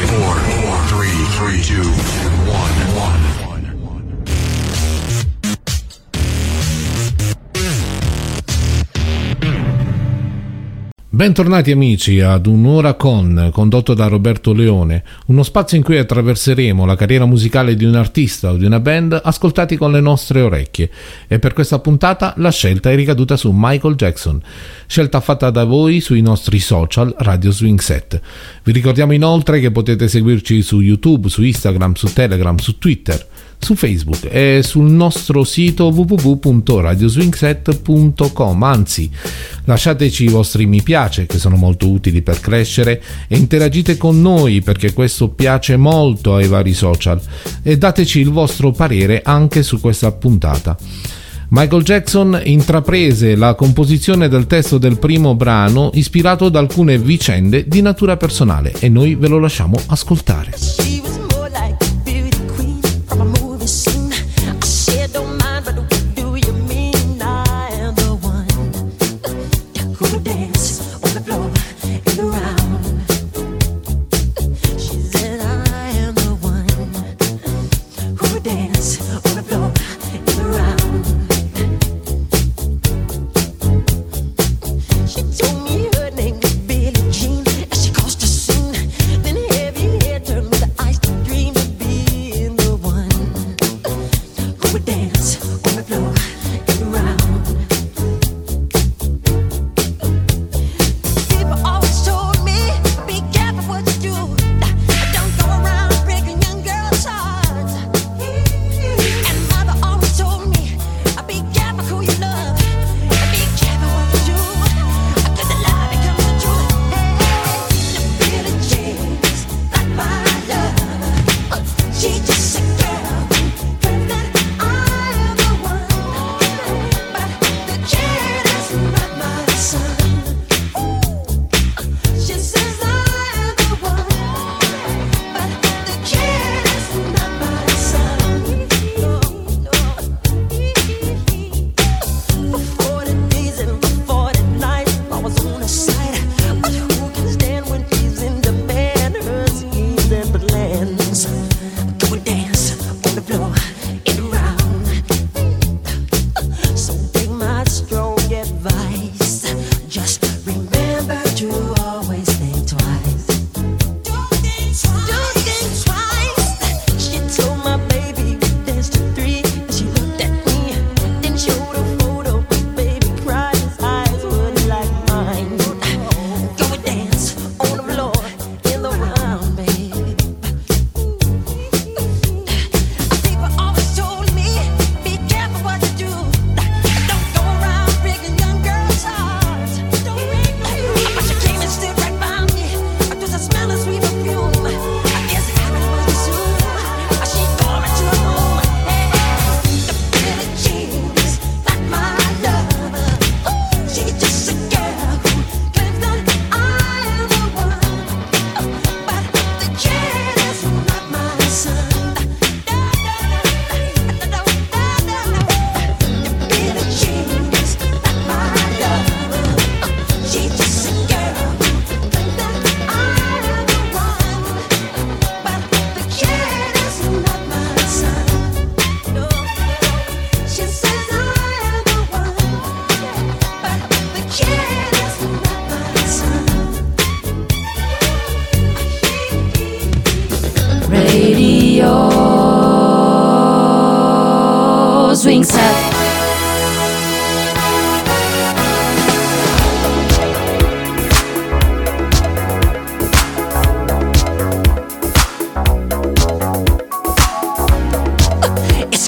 five, four, four, three, three, two, one, one. Bentornati amici ad Un'ora con, condotto da Roberto Leone, uno spazio in cui attraverseremo la carriera musicale di un artista o di una band ascoltati con le nostre orecchie. E per questa puntata la scelta è ricaduta su Michael Jackson, scelta fatta da voi sui nostri social Radio Swing Set. Vi ricordiamo inoltre che potete seguirci su YouTube, su Instagram, su Telegram, su Twitter su Facebook e sul nostro sito www.radioswingset.com anzi lasciateci i vostri mi piace che sono molto utili per crescere e interagite con noi perché questo piace molto ai vari social e dateci il vostro parere anche su questa puntata. Michael Jackson intraprese la composizione del testo del primo brano ispirato da alcune vicende di natura personale e noi ve lo lasciamo ascoltare.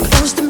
supposed to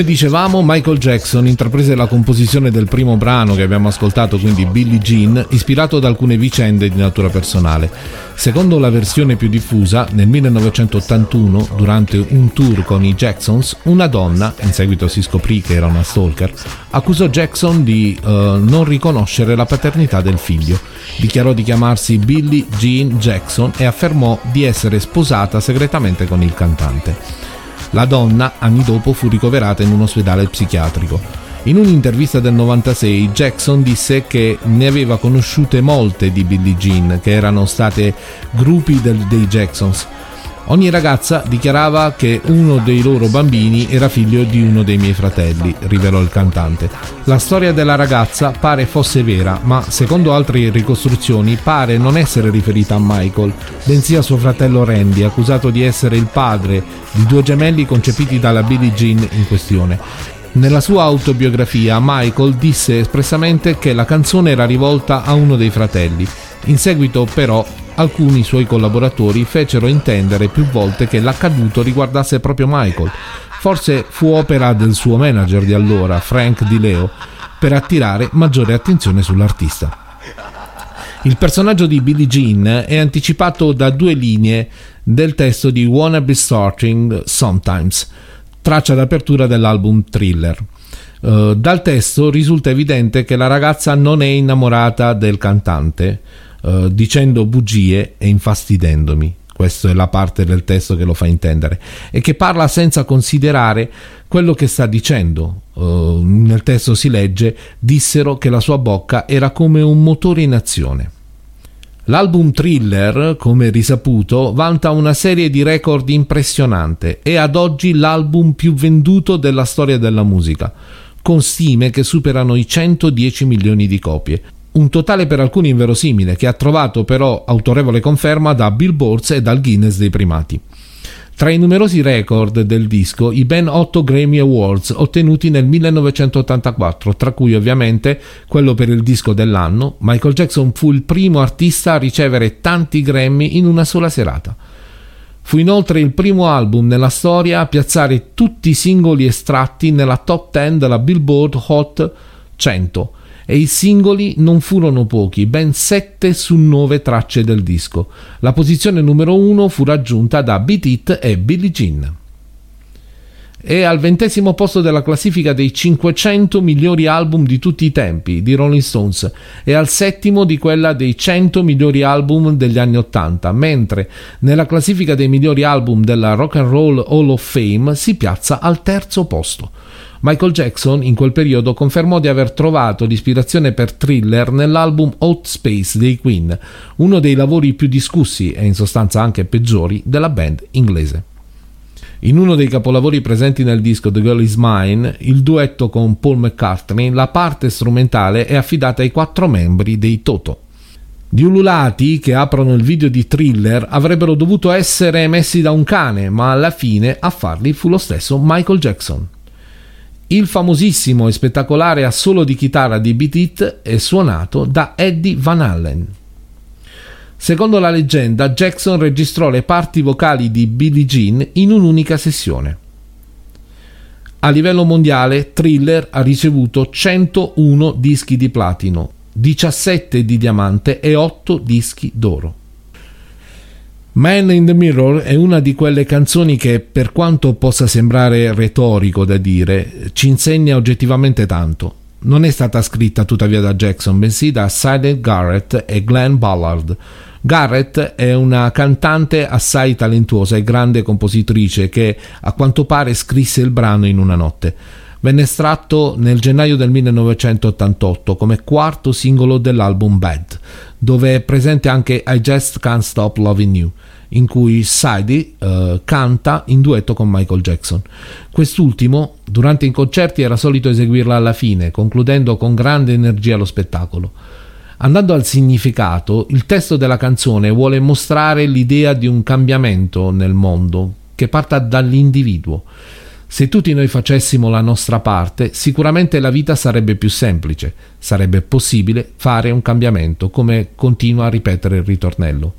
Come dicevamo, Michael Jackson intraprese la composizione del primo brano che abbiamo ascoltato, quindi Billie Jean, ispirato da alcune vicende di natura personale. Secondo la versione più diffusa, nel 1981, durante un tour con i Jacksons, una donna, in seguito si scoprì che era una stalker, accusò Jackson di uh, non riconoscere la paternità del figlio. Dichiarò di chiamarsi Billie Jean Jackson e affermò di essere sposata segretamente con il cantante. La donna, anni dopo, fu ricoverata in un ospedale psichiatrico. In un'intervista del 96 Jackson disse che ne aveva conosciute molte di Billie Jean, che erano state gruppi del, dei Jacksons Ogni ragazza dichiarava che uno dei loro bambini era figlio di uno dei miei fratelli, rivelò il cantante. La storia della ragazza pare fosse vera, ma secondo altre ricostruzioni pare non essere riferita a Michael, bensì a suo fratello Randy, accusato di essere il padre di due gemelli concepiti dalla Billie Jean in questione. Nella sua autobiografia Michael disse espressamente che la canzone era rivolta a uno dei fratelli. In seguito però alcuni suoi collaboratori fecero intendere più volte che l'accaduto riguardasse proprio Michael. Forse fu opera del suo manager di allora, Frank Di Leo, per attirare maggiore attenzione sull'artista. Il personaggio di Billie Jean è anticipato da due linee del testo di Wanna Be Starting Sometimes, traccia d'apertura dell'album Thriller. Uh, dal testo risulta evidente che la ragazza non è innamorata del cantante, uh, dicendo bugie e infastidendomi. Questa è la parte del testo che lo fa intendere e che parla senza considerare quello che sta dicendo. Uh, nel testo si legge: Dissero che la sua bocca era come un motore in azione. L'album Thriller, come risaputo, vanta una serie di record impressionante. È ad oggi l'album più venduto della storia della musica, con stime che superano i 110 milioni di copie un totale per alcuni inverosimile che ha trovato però autorevole conferma da Billboards e dal Guinness dei primati. Tra i numerosi record del disco, i ben 8 Grammy Awards ottenuti nel 1984, tra cui ovviamente quello per il disco dell'anno, Michael Jackson fu il primo artista a ricevere tanti Grammy in una sola serata. Fu inoltre il primo album nella storia a piazzare tutti i singoli estratti nella top 10 della Billboard Hot 100, e i singoli non furono pochi, ben 7 su 9 tracce del disco. La posizione numero 1 fu raggiunta da Beat It e Billie Jean. È al ventesimo posto della classifica dei 500 migliori album di tutti i tempi di Rolling Stones e al settimo di quella dei 100 migliori album degli anni 80, mentre nella classifica dei migliori album della Rock and Roll Hall of Fame si piazza al terzo posto. Michael Jackson in quel periodo confermò di aver trovato l'ispirazione per thriller nell'album Hot Space dei Queen, uno dei lavori più discussi e in sostanza anche peggiori della band inglese. In uno dei capolavori presenti nel disco The Girl Is Mine, il duetto con Paul McCartney, la parte strumentale è affidata ai quattro membri dei Toto. Gli ululati che aprono il video di thriller avrebbero dovuto essere emessi da un cane, ma alla fine a farli fu lo stesso Michael Jackson. Il famosissimo e spettacolare assolo di chitarra di Beat It è suonato da Eddie Van Allen. Secondo la leggenda, Jackson registrò le parti vocali di Billie Jean in un'unica sessione. A livello mondiale, Thriller ha ricevuto 101 dischi di platino, 17 di diamante e 8 dischi d'oro. Man in the Mirror è una di quelle canzoni che, per quanto possa sembrare retorico da dire, ci insegna oggettivamente tanto. Non è stata scritta tuttavia da Jackson, bensì da Silent Garrett e Glenn Ballard. Garrett è una cantante assai talentuosa e grande compositrice che a quanto pare scrisse il brano in una notte. Venne estratto nel gennaio del 1988 come quarto singolo dell'album Bad, dove è presente anche I Just Can't Stop Loving You, in cui Sadie uh, canta in duetto con Michael Jackson. Quest'ultimo, durante i concerti, era solito eseguirla alla fine, concludendo con grande energia lo spettacolo. Andando al significato, il testo della canzone vuole mostrare l'idea di un cambiamento nel mondo che parta dall'individuo. Se tutti noi facessimo la nostra parte, sicuramente la vita sarebbe più semplice, sarebbe possibile fare un cambiamento, come continua a ripetere il ritornello.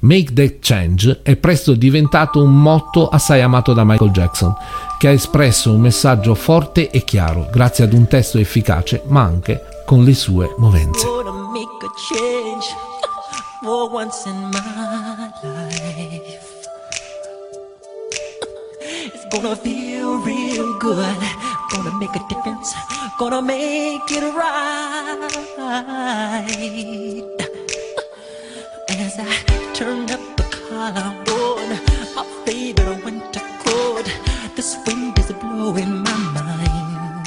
Make That Change è presto diventato un motto assai amato da Michael Jackson, che ha espresso un messaggio forte e chiaro grazie ad un testo efficace ma anche con le sue movenze. Gonna feel real good, gonna make a difference, gonna make it right. As I turn up the collar on my favorite winter coat, this wind is blowing my mind.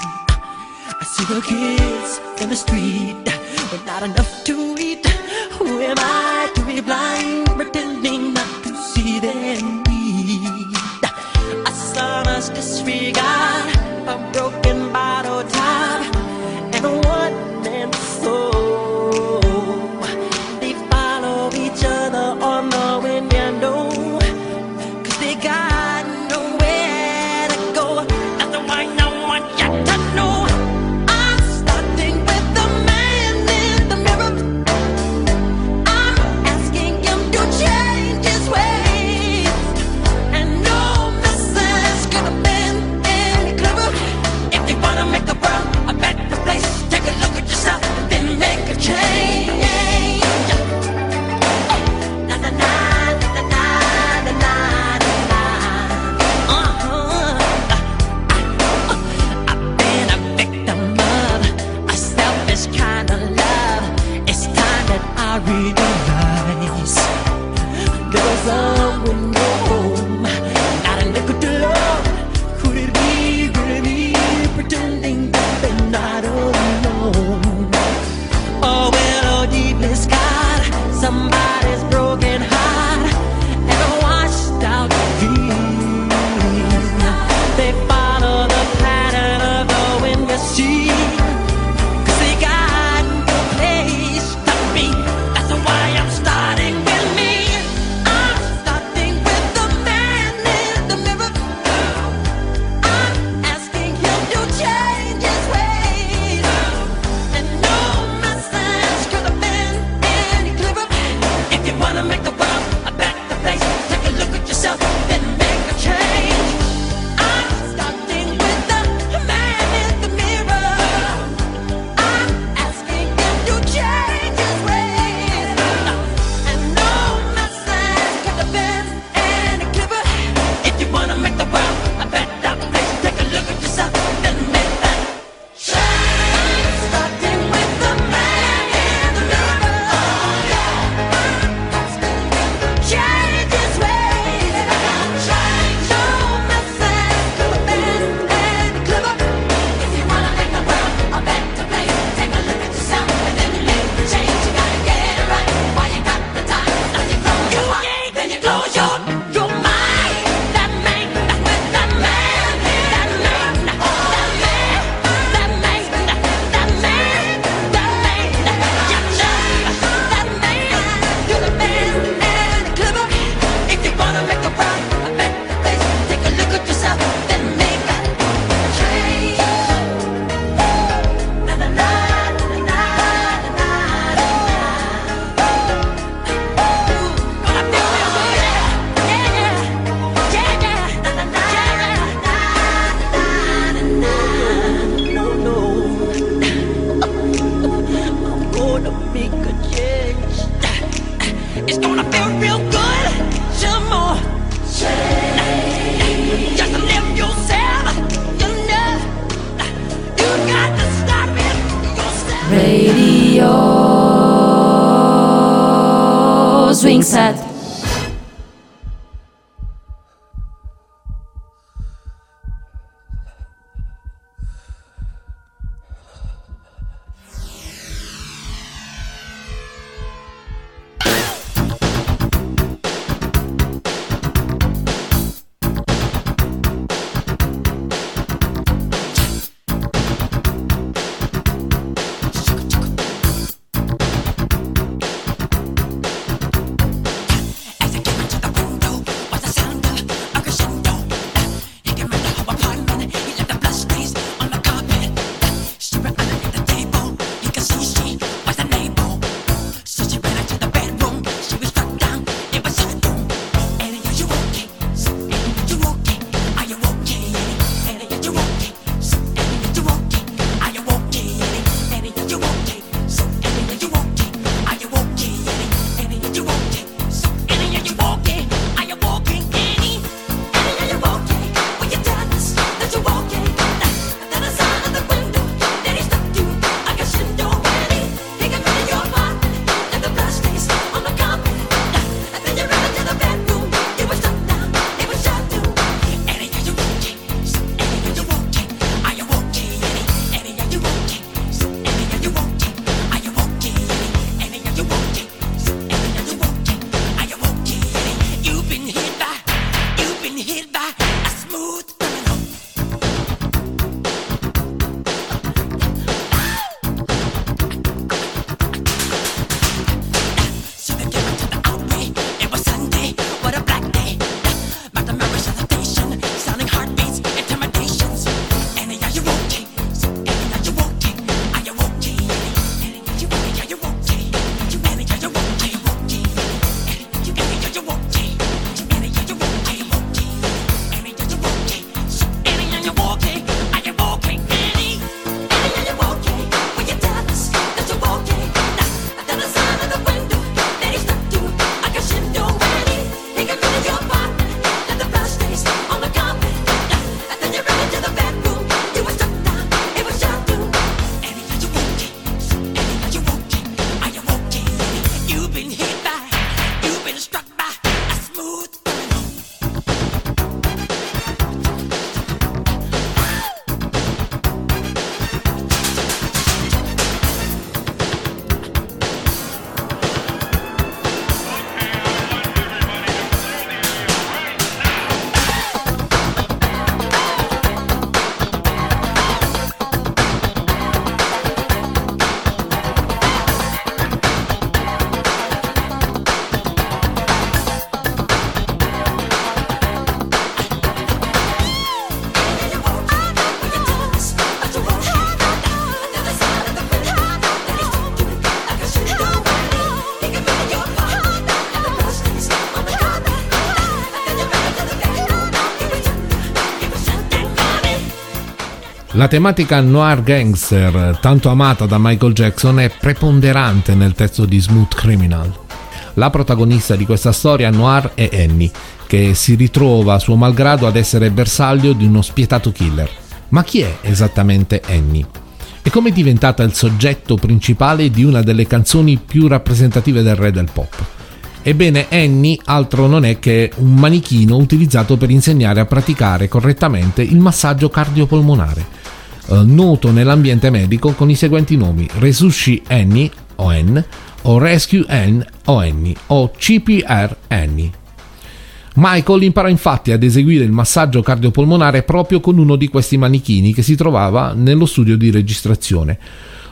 I see the kids the street, but not enough to La tematica noir gangster, tanto amata da Michael Jackson, è preponderante nel testo di Smooth Criminal. La protagonista di questa storia noir è Annie, che si ritrova a suo malgrado ad essere bersaglio di uno spietato killer. Ma chi è esattamente Annie? E come è diventata il soggetto principale di una delle canzoni più rappresentative del re del pop? Ebbene, Annie altro non è che un manichino utilizzato per insegnare a praticare correttamente il massaggio cardiopolmonare eh, noto nell'ambiente medico con i seguenti nomi Resusci Annie o N o Rescue N o Annie o CPR Annie. Michael imparò infatti ad eseguire il massaggio cardiopolmonare proprio con uno di questi manichini che si trovava nello studio di registrazione.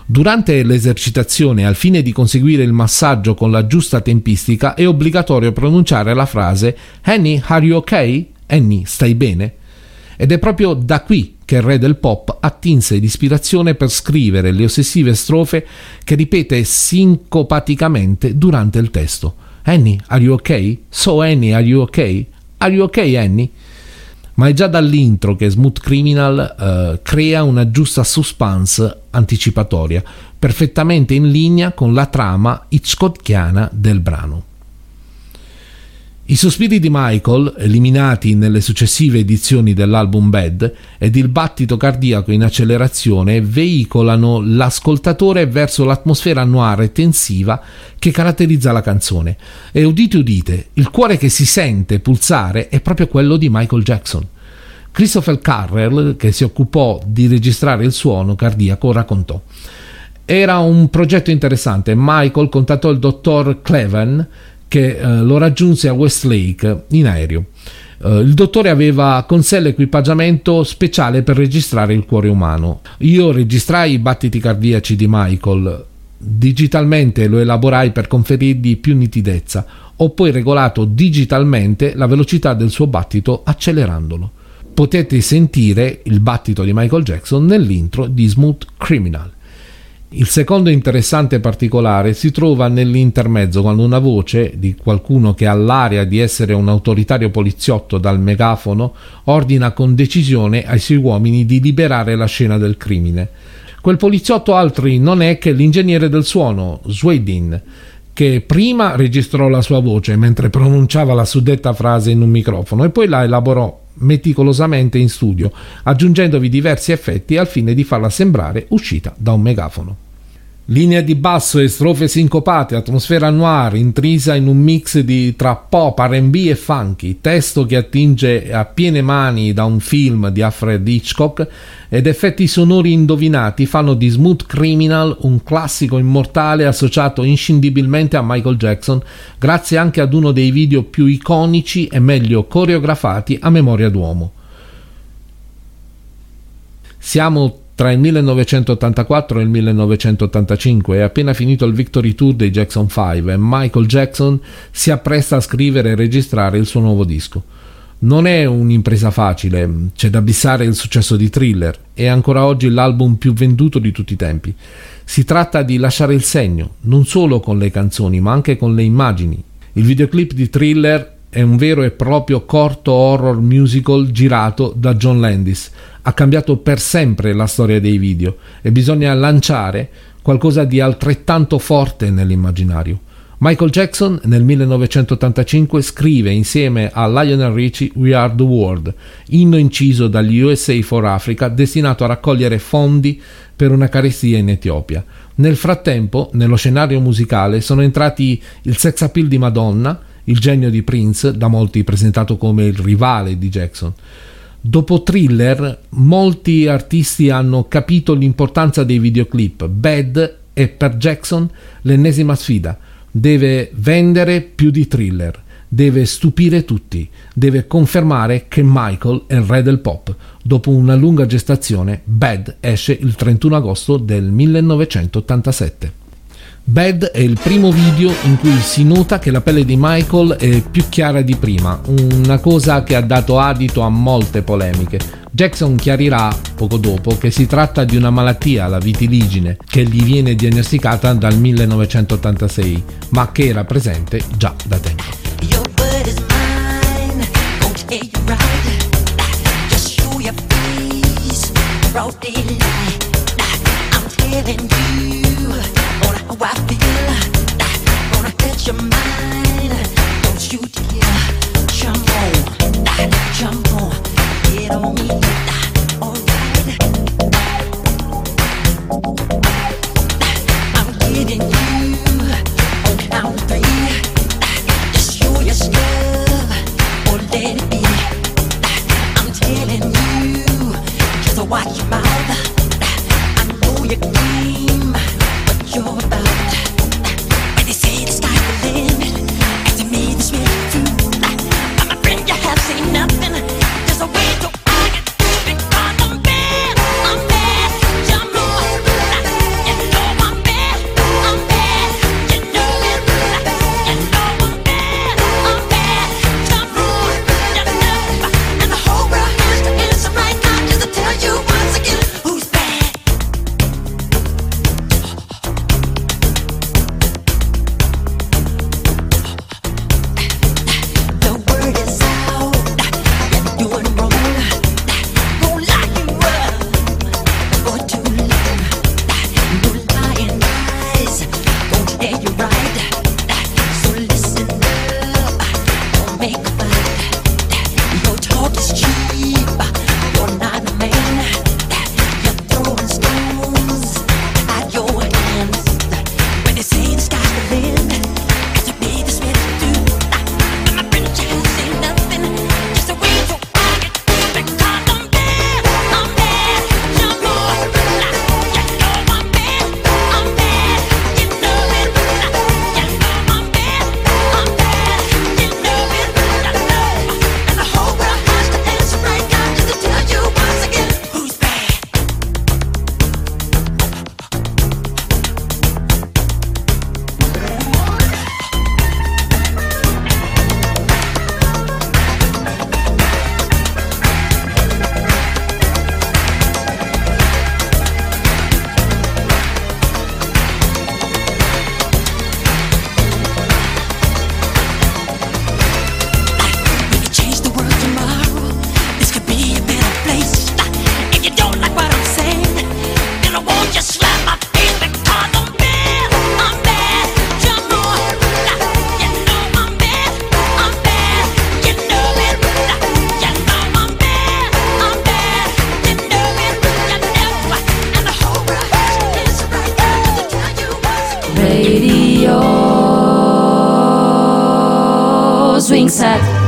Durante l'esercitazione, al fine di conseguire il massaggio con la giusta tempistica, è obbligatorio pronunciare la frase Annie, are you okay? Annie, stai bene? Ed è proprio da qui che il re del pop attinse l'ispirazione per scrivere le ossessive strofe che ripete sincopaticamente durante il testo. Annie, are you okay? So Annie, are you okay? Are you okay, Annie? Ma è già dall'intro che Smooth Criminal uh, crea una giusta suspense anticipatoria, perfettamente in linea con la trama hitchcockiana del brano. I sospiri di Michael, eliminati nelle successive edizioni dell'album Bad, ed il battito cardiaco in accelerazione veicolano l'ascoltatore verso l'atmosfera noire e tensiva che caratterizza la canzone. E udite udite, il cuore che si sente pulsare è proprio quello di Michael Jackson. Christopher Carrell, che si occupò di registrare il suono cardiaco, raccontò. Era un progetto interessante. Michael contattò il dottor Cleven che eh, lo raggiunse a Westlake in aereo. Uh, il dottore aveva con sé l'equipaggiamento speciale per registrare il cuore umano. Io registrai i battiti cardiaci di Michael. Digitalmente lo elaborai per conferirgli più nitidezza. Ho poi regolato digitalmente la velocità del suo battito accelerandolo. Potete sentire il battito di Michael Jackson nell'intro di Smooth Criminal. Il secondo interessante particolare si trova nell'intermezzo quando una voce di qualcuno che ha l'aria di essere un autoritario poliziotto dal megafono ordina con decisione ai suoi uomini di liberare la scena del crimine. Quel poliziotto altri non è che l'ingegnere del suono, Swedin, che prima registrò la sua voce mentre pronunciava la suddetta frase in un microfono e poi la elaborò meticolosamente in studio, aggiungendovi diversi effetti al fine di farla sembrare uscita da un megafono. Linea di basso e strofe sincopate, atmosfera noir intrisa in un mix di tra pop, RB e funky, testo che attinge a piene mani da un film di Alfred Hitchcock ed effetti sonori indovinati fanno di Smooth Criminal un classico immortale associato inscindibilmente a Michael Jackson, grazie anche ad uno dei video più iconici e meglio coreografati a memoria d'uomo. Siamo tra il 1984 e il 1985 è appena finito il Victory Tour dei Jackson 5 e Michael Jackson si appresta a scrivere e registrare il suo nuovo disco. Non è un'impresa facile, c'è da bissare il successo di Thriller, è ancora oggi l'album più venduto di tutti i tempi. Si tratta di lasciare il segno, non solo con le canzoni, ma anche con le immagini. Il videoclip di Thriller è un vero e proprio corto horror musical girato da John Landis. Ha cambiato per sempre la storia dei video e bisogna lanciare qualcosa di altrettanto forte nell'immaginario. Michael Jackson nel 1985 scrive insieme a Lionel Richie We Are the World, inno inciso dagli USA for Africa destinato a raccogliere fondi per una carestia in Etiopia. Nel frattempo, nello scenario musicale sono entrati il sex appeal di Madonna, il genio di Prince, da molti presentato come il rivale di Jackson. Dopo Thriller, molti artisti hanno capito l'importanza dei videoclip. Bad è per Jackson l'ennesima sfida. Deve vendere più di Thriller, deve stupire tutti, deve confermare che Michael è il re del pop. Dopo una lunga gestazione, Bad esce il 31 agosto del 1987. Bad è il primo video in cui si nota che la pelle di Michael è più chiara di prima, una cosa che ha dato adito a molte polemiche. Jackson chiarirà poco dopo che si tratta di una malattia, la vitiligine, che gli viene diagnosticata dal 1986, ma che era presente già da tempo. Broad I feel. Gonna hit your mind. Don't you dare jump on, jump on, get on me. Alright. I'm you on three. Just your or let it be. I'm telling you, just watch your mouth. I know you can. swing set.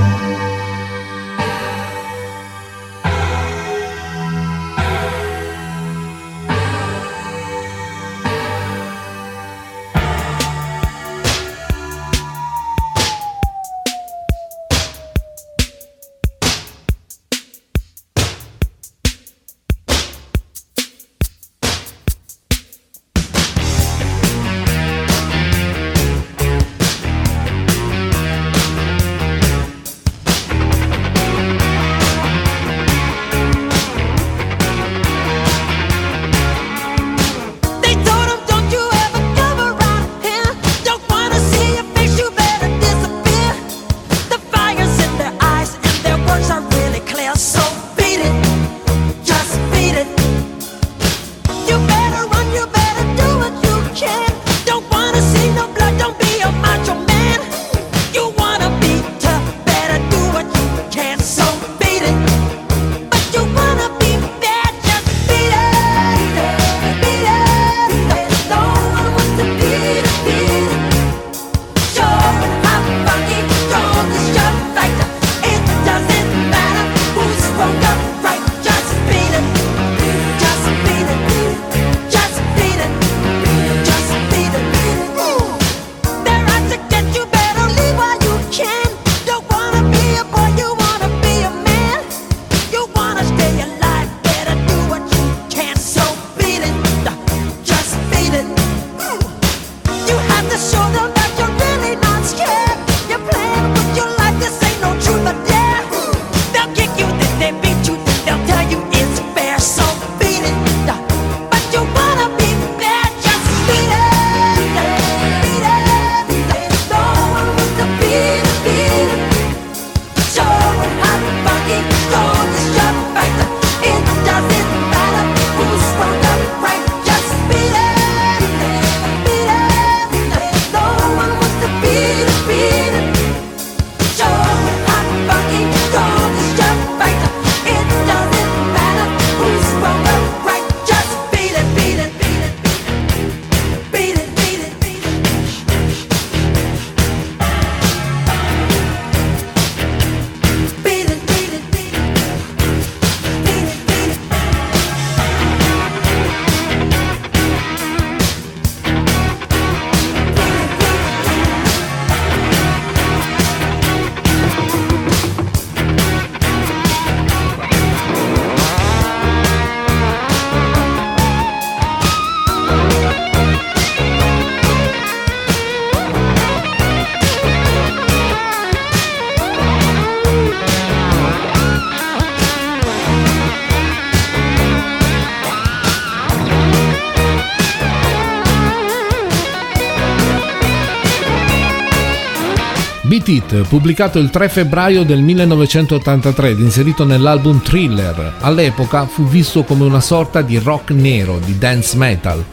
It, pubblicato il 3 febbraio del 1983 ed inserito nell'album Thriller, all'epoca fu visto come una sorta di rock nero, di dance metal,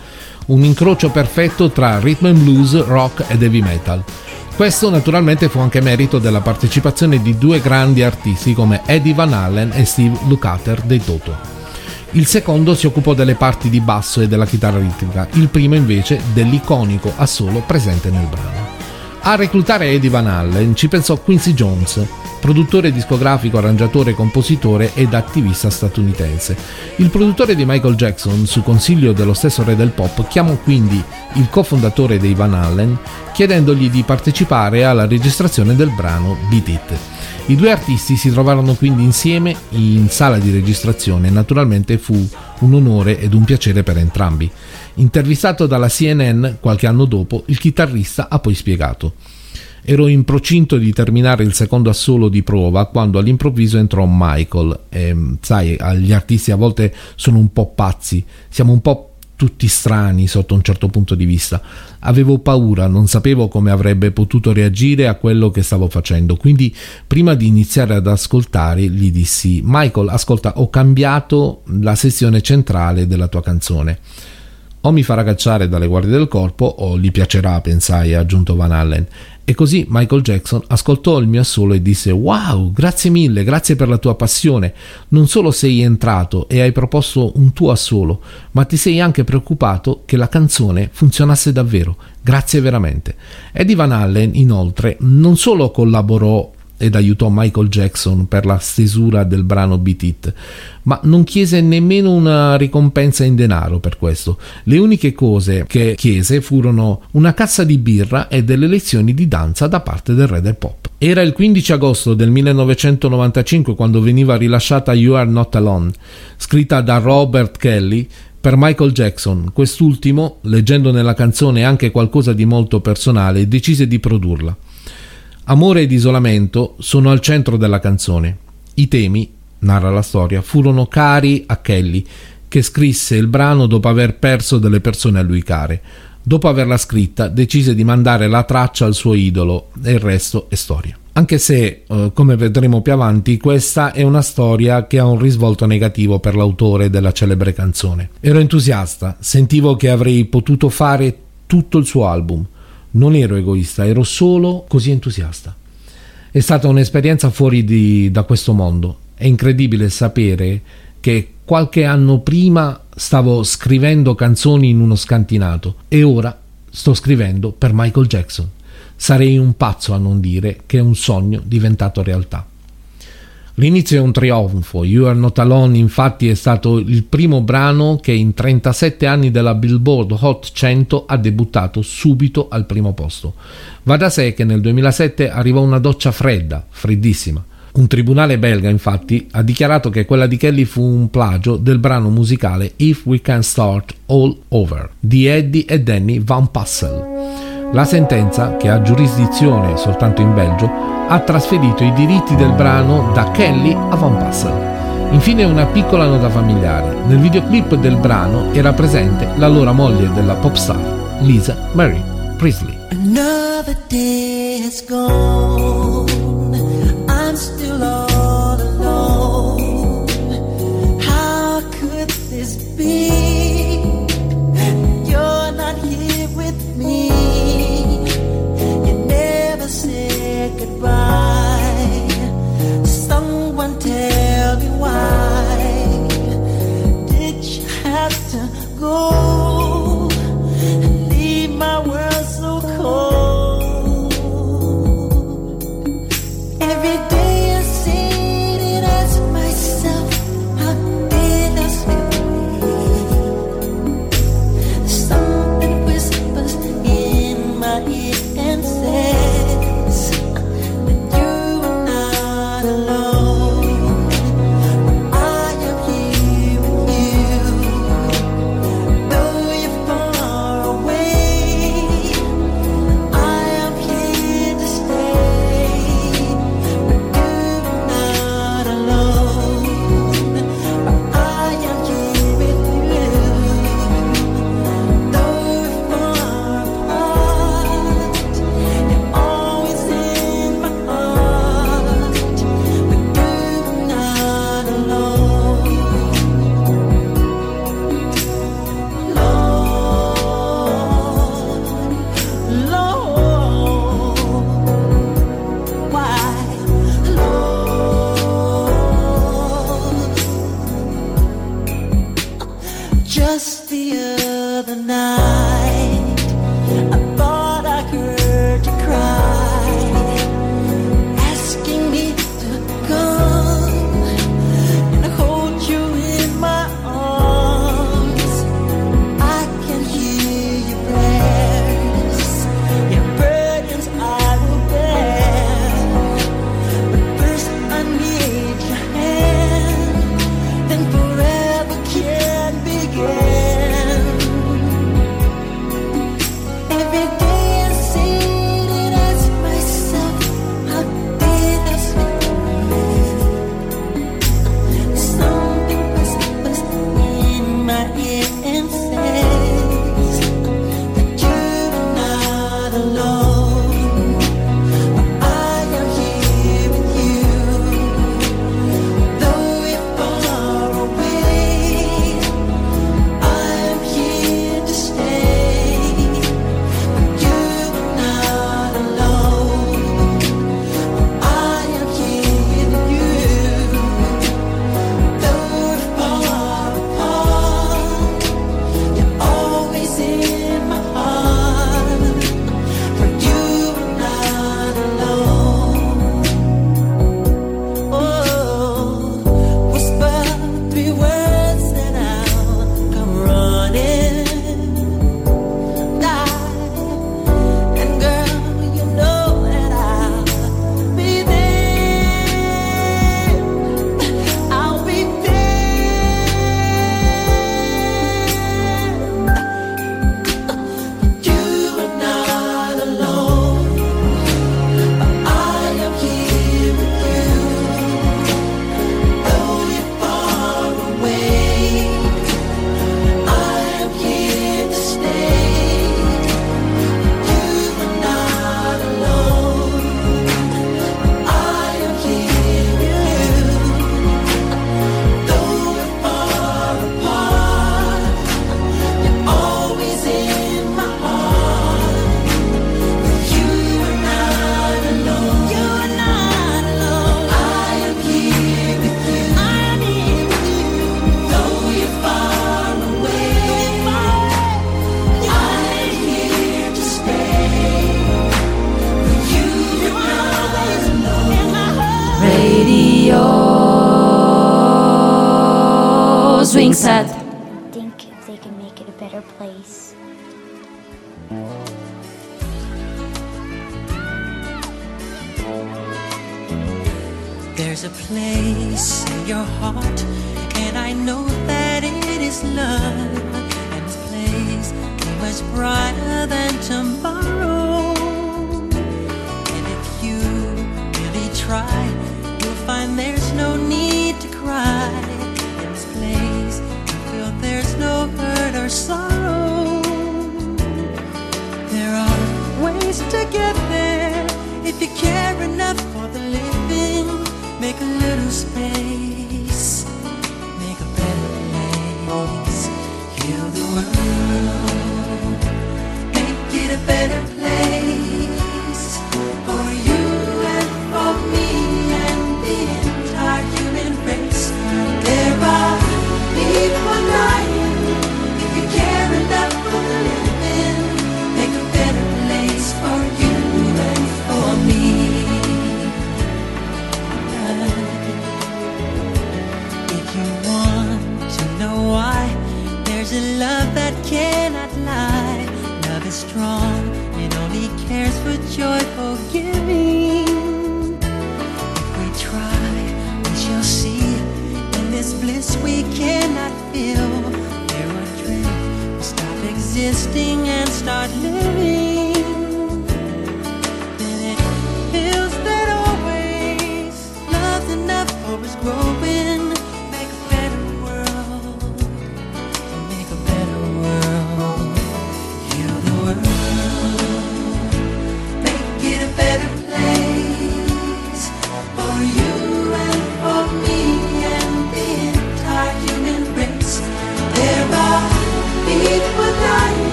un incrocio perfetto tra rhythm and blues, rock ed heavy metal. Questo naturalmente fu anche merito della partecipazione di due grandi artisti come Eddie Van Allen e Steve Lukather dei Toto. Il secondo si occupò delle parti di basso e della chitarra ritmica, il primo invece dell'iconico assolo presente nel brano. A reclutare Eddie Van Allen ci pensò Quincy Jones, produttore discografico, arrangiatore, compositore ed attivista statunitense. Il produttore di Michael Jackson, su consiglio dello stesso re del pop, chiamò quindi il cofondatore dei Van Allen chiedendogli di partecipare alla registrazione del brano Beat It. I due artisti si trovarono quindi insieme in sala di registrazione e naturalmente fu un onore ed un piacere per entrambi. Intervistato dalla CNN qualche anno dopo, il chitarrista ha poi spiegato Ero in procinto di terminare il secondo assolo di prova quando all'improvviso entrò Michael. E, sai, gli artisti a volte sono un po' pazzi, siamo un po' tutti strani sotto un certo punto di vista. Avevo paura, non sapevo come avrebbe potuto reagire a quello che stavo facendo, quindi prima di iniziare ad ascoltare gli dissi Michael, ascolta, ho cambiato la sezione centrale della tua canzone. O mi farà cacciare dalle guardie del corpo o gli piacerà, pensai, ha aggiunto Van Allen. E così Michael Jackson ascoltò il mio assolo e disse Wow, grazie mille, grazie per la tua passione. Non solo sei entrato e hai proposto un tuo assolo, ma ti sei anche preoccupato che la canzone funzionasse davvero. Grazie veramente. Eddie Van Allen, inoltre, non solo collaborò ed aiutò Michael Jackson per la stesura del brano Beat It, ma non chiese nemmeno una ricompensa in denaro per questo. Le uniche cose che chiese furono una cassa di birra e delle lezioni di danza da parte del re del pop. Era il 15 agosto del 1995 quando veniva rilasciata You Are Not Alone, scritta da Robert Kelly per Michael Jackson. Quest'ultimo, leggendo nella canzone anche qualcosa di molto personale, decise di produrla. Amore ed isolamento sono al centro della canzone. I temi, narra la storia, furono cari a Kelly, che scrisse il brano dopo aver perso delle persone a lui care. Dopo averla scritta, decise di mandare la traccia al suo idolo e il resto è storia. Anche se, eh, come vedremo più avanti, questa è una storia che ha un risvolto negativo per l'autore della celebre canzone. Ero entusiasta, sentivo che avrei potuto fare tutto il suo album non ero egoista, ero solo così entusiasta. È stata un'esperienza fuori di, da questo mondo. È incredibile sapere che qualche anno prima stavo scrivendo canzoni in uno scantinato e ora sto scrivendo per Michael Jackson. Sarei un pazzo a non dire che è un sogno diventato realtà. L'inizio è un trionfo, You Are Not Alone infatti è stato il primo brano che in 37 anni della Billboard Hot 100 ha debuttato subito al primo posto. Va da sé che nel 2007 arrivò una doccia fredda, freddissima. Un tribunale belga infatti ha dichiarato che quella di Kelly fu un plagio del brano musicale If We Can Start All Over di Eddie e Danny Van Passel. La sentenza, che ha giurisdizione soltanto in Belgio, ha trasferito i diritti del brano da Kelly a Van Passel. Infine una piccola nota familiare. Nel videoclip del brano era presente l'allora moglie della pop star, Lisa Marie Priestley. Another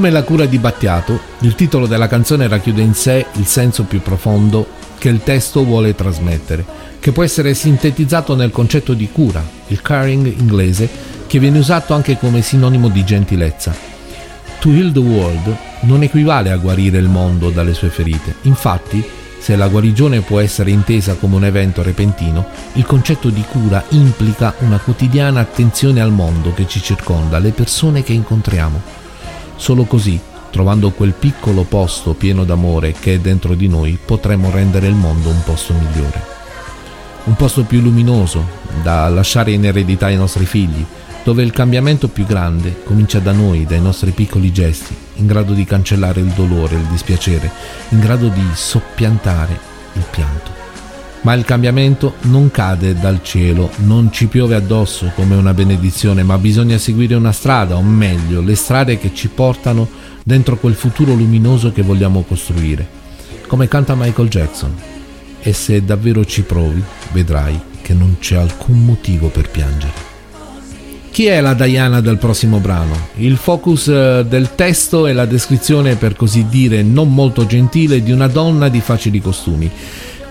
Come la cura di Battiato, il titolo della canzone racchiude in sé il senso più profondo che il testo vuole trasmettere, che può essere sintetizzato nel concetto di cura, il caring inglese, che viene usato anche come sinonimo di gentilezza. To heal the world non equivale a guarire il mondo dalle sue ferite. Infatti, se la guarigione può essere intesa come un evento repentino, il concetto di cura implica una quotidiana attenzione al mondo che ci circonda, alle persone che incontriamo. Solo così, trovando quel piccolo posto pieno d'amore che è dentro di noi, potremo rendere il mondo un posto migliore. Un posto più luminoso, da lasciare in eredità ai nostri figli, dove il cambiamento più grande comincia da noi, dai nostri piccoli gesti, in grado di cancellare il dolore, il dispiacere, in grado di soppiantare il pianto. Ma il cambiamento non cade dal cielo, non ci piove addosso come una benedizione, ma bisogna seguire una strada, o meglio, le strade che ci portano dentro quel futuro luminoso che vogliamo costruire. Come canta Michael Jackson. E se davvero ci provi, vedrai che non c'è alcun motivo per piangere. Chi è la Diana del prossimo brano? Il focus eh, del testo è la descrizione, per così dire, non molto gentile di una donna di facili costumi.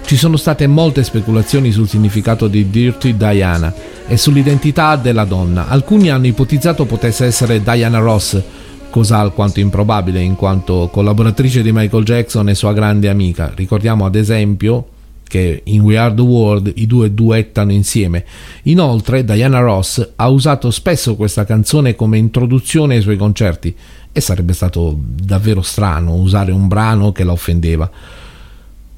Ci sono state molte speculazioni sul significato di Dirty Diana e sull'identità della donna. Alcuni hanno ipotizzato potesse essere Diana Ross, cosa alquanto improbabile in quanto collaboratrice di Michael Jackson e sua grande amica. Ricordiamo ad esempio che in We Are the World i due duettano insieme. Inoltre Diana Ross ha usato spesso questa canzone come introduzione ai suoi concerti e sarebbe stato davvero strano usare un brano che la offendeva.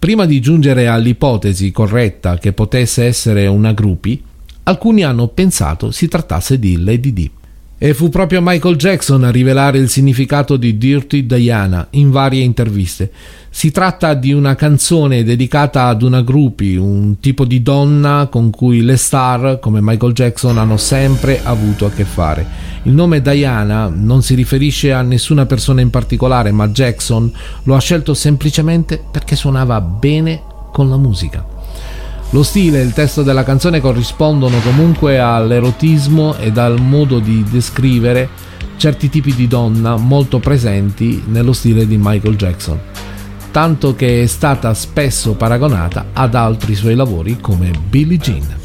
Prima di giungere all'ipotesi corretta che potesse essere una groupie, alcuni hanno pensato si trattasse di Lady D. E fu proprio Michael Jackson a rivelare il significato di Dirty Diana in varie interviste. Si tratta di una canzone dedicata ad una groupie, un tipo di donna con cui le star come Michael Jackson hanno sempre avuto a che fare. Il nome Diana non si riferisce a nessuna persona in particolare, ma Jackson lo ha scelto semplicemente perché suonava bene con la musica. Lo stile e il testo della canzone corrispondono comunque all'erotismo ed al modo di descrivere certi tipi di donna molto presenti nello stile di Michael Jackson, tanto che è stata spesso paragonata ad altri suoi lavori come Billie Jean.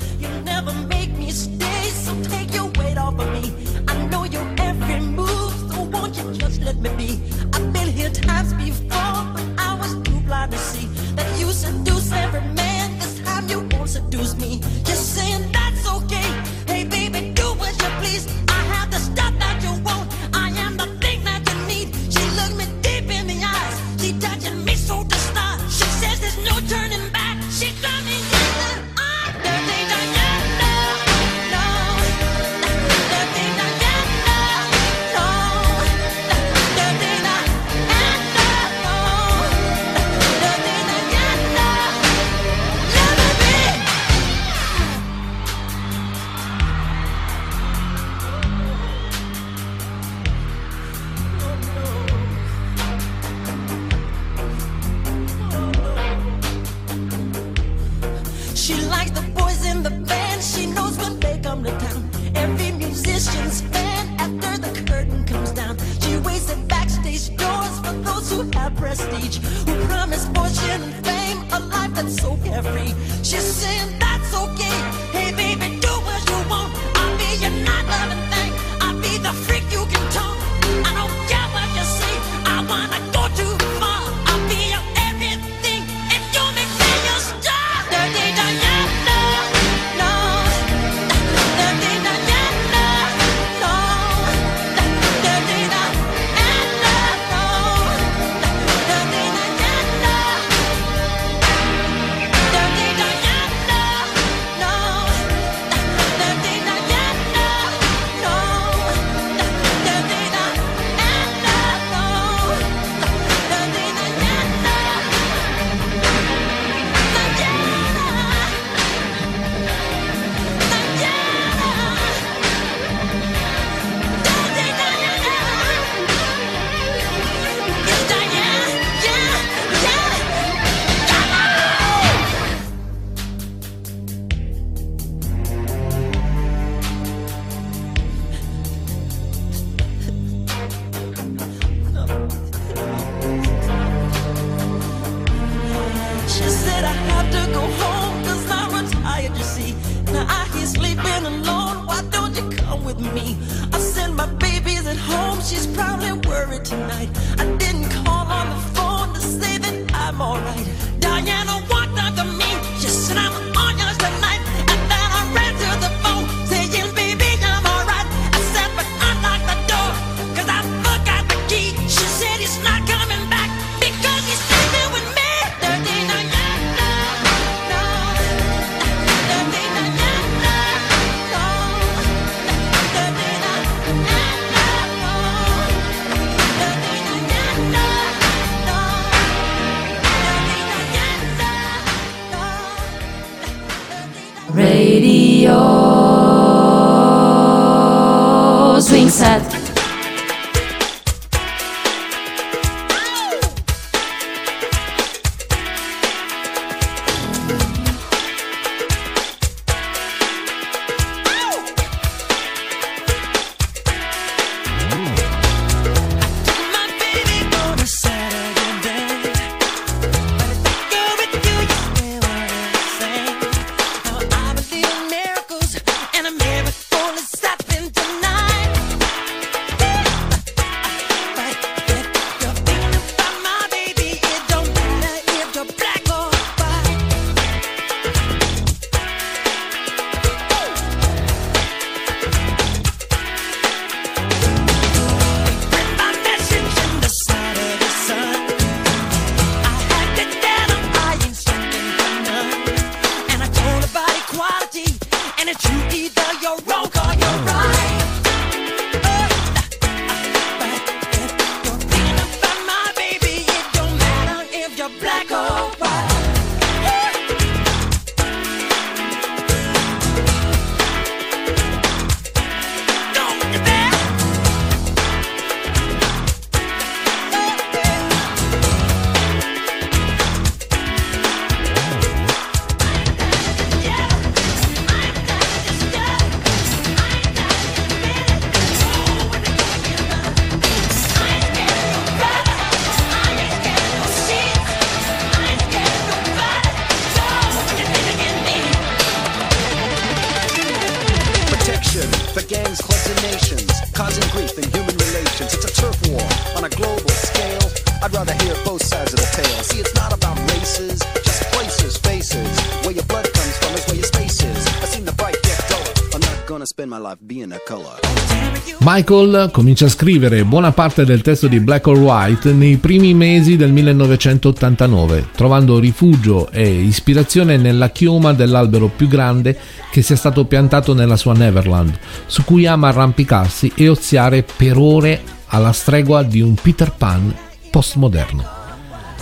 Michael comincia a scrivere buona parte del testo di Black or White nei primi mesi del 1989, trovando rifugio e ispirazione nella chioma dell'albero più grande che sia stato piantato nella sua Neverland, su cui ama arrampicarsi e oziare per ore alla stregua di un Peter Pan postmoderno.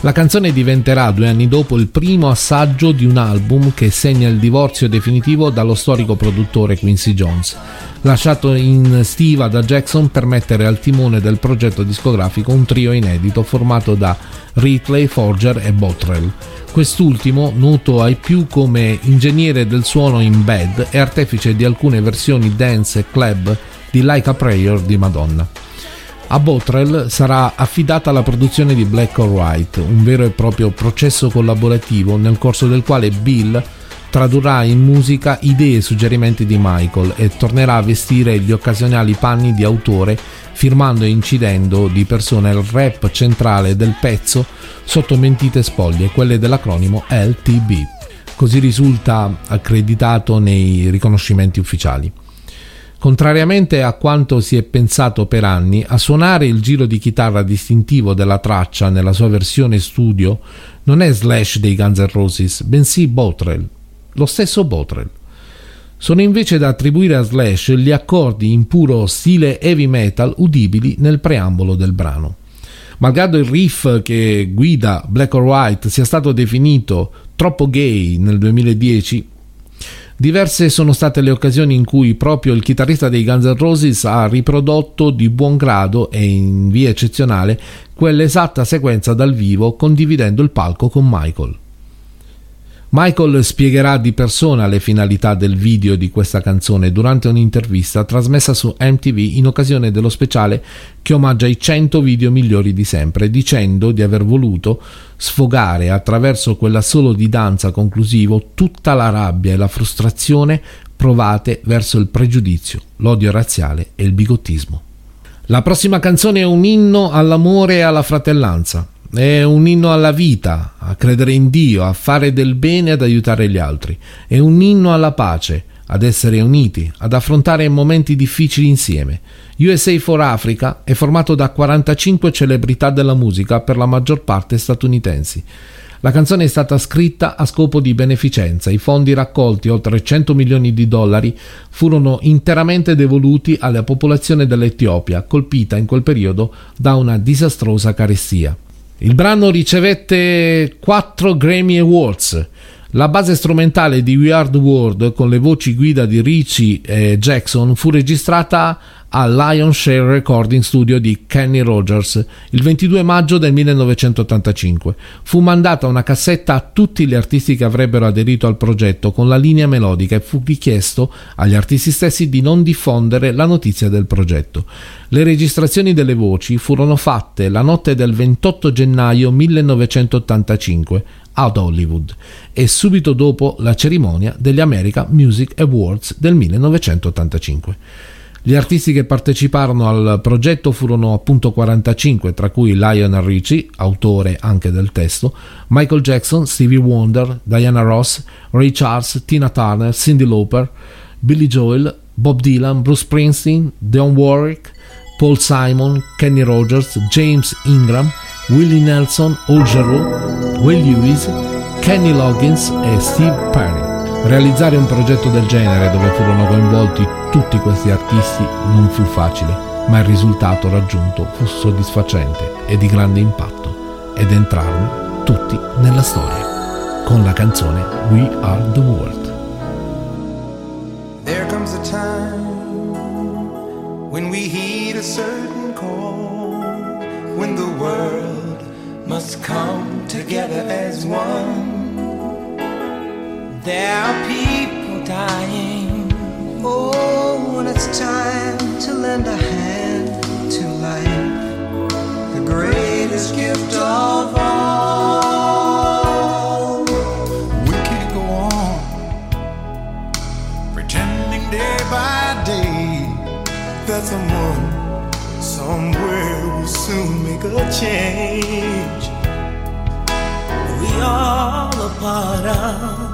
La canzone diventerà due anni dopo il primo assaggio di un album che segna il divorzio definitivo dallo storico produttore Quincy Jones, lasciato in stiva da Jackson per mettere al timone del progetto discografico un trio inedito formato da Ritley, Forger e Bottrell. Quest'ultimo, noto ai più come ingegnere del suono in bed e artefice di alcune versioni dance e club di Like a Prayer di Madonna. A Bottrell sarà affidata la produzione di Black or White, un vero e proprio processo collaborativo nel corso del quale Bill tradurrà in musica idee e suggerimenti di Michael e tornerà a vestire gli occasionali panni di autore firmando e incidendo di persona il rap centrale del pezzo sotto mentite spoglie, quelle dell'acronimo LTB. Così risulta accreditato nei riconoscimenti ufficiali. Contrariamente a quanto si è pensato per anni, a suonare il giro di chitarra distintivo della traccia nella sua versione studio non è Slash dei Guns N' Roses, bensì Botrell, lo stesso Botrell. Sono invece da attribuire a Slash gli accordi in puro stile heavy metal udibili nel preambolo del brano. Malgrado il riff che guida Black or White sia stato definito troppo gay nel 2010, Diverse sono state le occasioni in cui proprio il chitarrista dei Guns N' Roses ha riprodotto di buon grado e in via eccezionale quell'esatta sequenza dal vivo condividendo il palco con Michael. Michael spiegherà di persona le finalità del video di questa canzone durante un'intervista trasmessa su MTV in occasione dello speciale che omaggia i 100 video migliori di sempre, dicendo di aver voluto sfogare attraverso quell'assolo di danza conclusivo tutta la rabbia e la frustrazione provate verso il pregiudizio, l'odio razziale e il bigottismo. La prossima canzone è un inno all'amore e alla fratellanza. È un inno alla vita, a credere in Dio, a fare del bene, ad aiutare gli altri. È un inno alla pace, ad essere uniti, ad affrontare momenti difficili insieme. USA for Africa è formato da 45 celebrità della musica, per la maggior parte statunitensi. La canzone è stata scritta a scopo di beneficenza. I fondi raccolti, oltre 100 milioni di dollari, furono interamente devoluti alla popolazione dell'Etiopia, colpita in quel periodo da una disastrosa carestia. Il brano ricevette 4 Grammy Awards. La base strumentale di We Are the World con le voci guida di Richie e Jackson fu registrata al Lion Share Recording Studio di Kenny Rogers il 22 maggio del 1985. Fu mandata una cassetta a tutti gli artisti che avrebbero aderito al progetto con la linea melodica e fu richiesto agli artisti stessi di non diffondere la notizia del progetto. Le registrazioni delle voci furono fatte la notte del 28 gennaio 1985 ad Hollywood e subito dopo la cerimonia degli American Music Awards del 1985. Gli artisti che parteciparono al progetto furono appunto 45, tra cui Lionel Richie, autore anche del testo, Michael Jackson, Stevie Wonder, Diana Ross, Ray Charles, Tina Turner, Cindy Lauper, Billy Joel, Bob Dylan, Bruce Springsteen, Dionne Warwick, Paul Simon, Kenny Rogers, James Ingram, Willie Nelson, Al Jarreau, Will Lewis, Kenny Loggins e Steve Perry. Realizzare un progetto del genere dove furono coinvolti tutti questi artisti non fu facile, ma il risultato raggiunto fu soddisfacente e di grande impatto ed entrarono tutti nella storia, con la canzone We Are the World. There comes a time when we heed a certain call, when the world must come together as one. There are people dying. Oh, when it's time to lend a hand to life, the greatest gift of all. We can't go on pretending day by day that someone somewhere will soon make a change. We are all a part of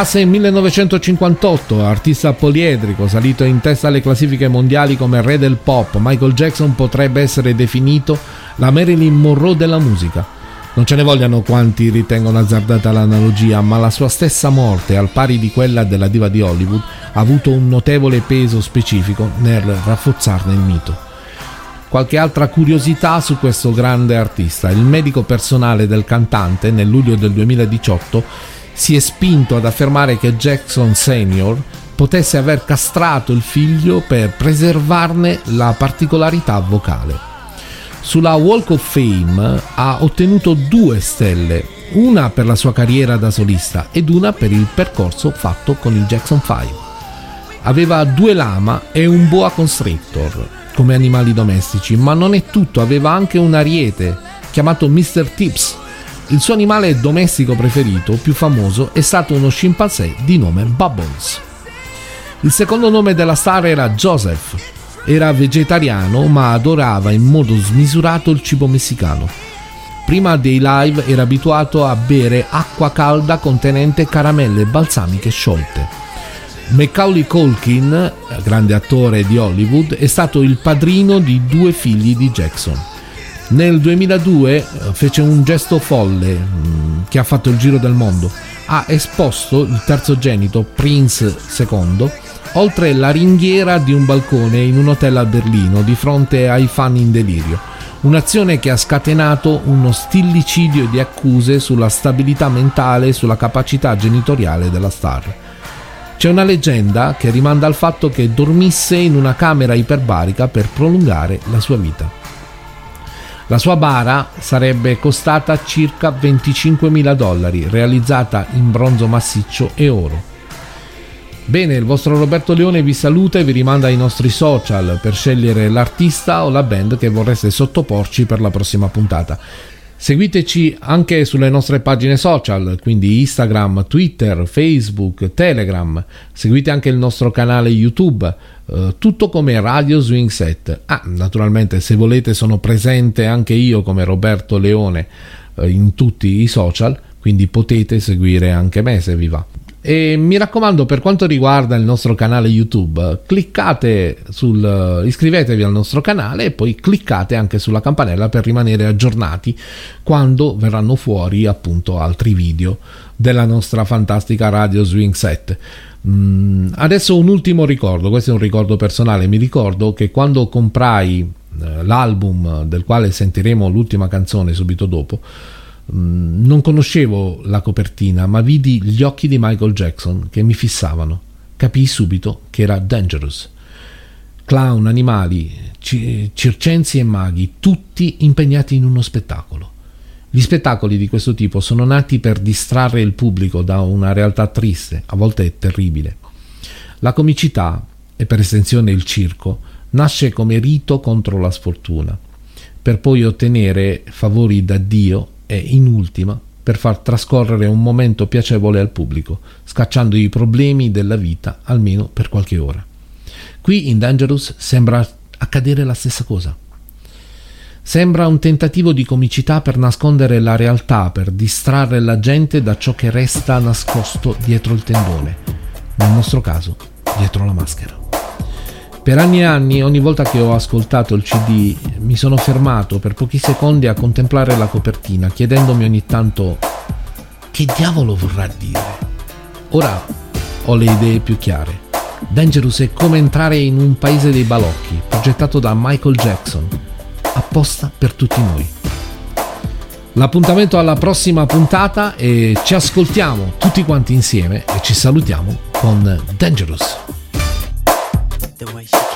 Classe 1958, artista poliedrico, salito in testa alle classifiche mondiali come re del pop, Michael Jackson potrebbe essere definito la Marilyn Monroe della musica. Non ce ne vogliano quanti ritengono azzardata l'analogia, ma la sua stessa morte, al pari di quella della diva di Hollywood, ha avuto un notevole peso specifico nel rafforzarne il mito. Qualche altra curiosità su questo grande artista. Il medico personale del cantante nel luglio del 2018 si è spinto ad affermare che Jackson Sr. potesse aver castrato il figlio per preservarne la particolarità vocale. Sulla Walk of Fame ha ottenuto due stelle, una per la sua carriera da solista ed una per il percorso fatto con il Jackson 5. Aveva due lama e un boa constrictor come animali domestici, ma non è tutto, aveva anche un ariete chiamato Mr. Tips. Il suo animale domestico preferito, più famoso, è stato uno scimpanzé di nome Bubbles. Il secondo nome della star era Joseph. Era vegetariano ma adorava in modo smisurato il cibo messicano. prima dei live era abituato a bere acqua calda contenente caramelle balsamiche sciolte. Macaulay Culkin, grande attore di Hollywood, è stato il padrino di due figli di Jackson. Nel 2002 eh, fece un gesto folle mm, che ha fatto il giro del mondo. Ha esposto il terzogenito Prince II oltre la ringhiera di un balcone in un hotel a Berlino di fronte ai fan in delirio. Un'azione che ha scatenato uno stillicidio di accuse sulla stabilità mentale e sulla capacità genitoriale della star. C'è una leggenda che rimanda al fatto che dormisse in una camera iperbarica per prolungare la sua vita. La sua bara sarebbe costata circa 25.000 dollari, realizzata in bronzo massiccio e oro. Bene, il vostro Roberto Leone vi saluta e vi rimanda ai nostri social per scegliere l'artista o la band che vorreste sottoporci per la prossima puntata. Seguiteci anche sulle nostre pagine social, quindi Instagram, Twitter, Facebook, Telegram. Seguite anche il nostro canale YouTube, eh, tutto come Radio Swing Set. Ah, naturalmente se volete sono presente anche io come Roberto Leone eh, in tutti i social, quindi potete seguire anche me se vi va. E mi raccomando, per quanto riguarda il nostro canale YouTube, cliccate sul iscrivetevi al nostro canale e poi cliccate anche sulla campanella per rimanere aggiornati quando verranno fuori appunto altri video della nostra fantastica radio Swing Set. Mm, adesso un ultimo ricordo, questo è un ricordo personale, mi ricordo che quando comprai eh, l'album del quale sentiremo l'ultima canzone subito dopo, non conoscevo la copertina, ma vidi gli occhi di Michael Jackson che mi fissavano. Capii subito che era Dangerous. Clown, animali, circensi e maghi, tutti impegnati in uno spettacolo. Gli spettacoli di questo tipo sono nati per distrarre il pubblico da una realtà triste, a volte terribile. La comicità, e per estensione il circo, nasce come rito contro la sfortuna, per poi ottenere favori da Dio e in ultima per far trascorrere un momento piacevole al pubblico, scacciando i problemi della vita almeno per qualche ora. Qui in Dangerous sembra accadere la stessa cosa. Sembra un tentativo di comicità per nascondere la realtà, per distrarre la gente da ciò che resta nascosto dietro il tendone, nel nostro caso dietro la maschera. Per anni e anni, ogni volta che ho ascoltato il CD, mi sono fermato per pochi secondi a contemplare la copertina, chiedendomi ogni tanto che diavolo vorrà dire. Ora ho le idee più chiare. Dangerous è come entrare in un paese dei balocchi, progettato da Michael Jackson, apposta per tutti noi. L'appuntamento alla prossima puntata e ci ascoltiamo tutti quanti insieme e ci salutiamo con Dangerous. The way she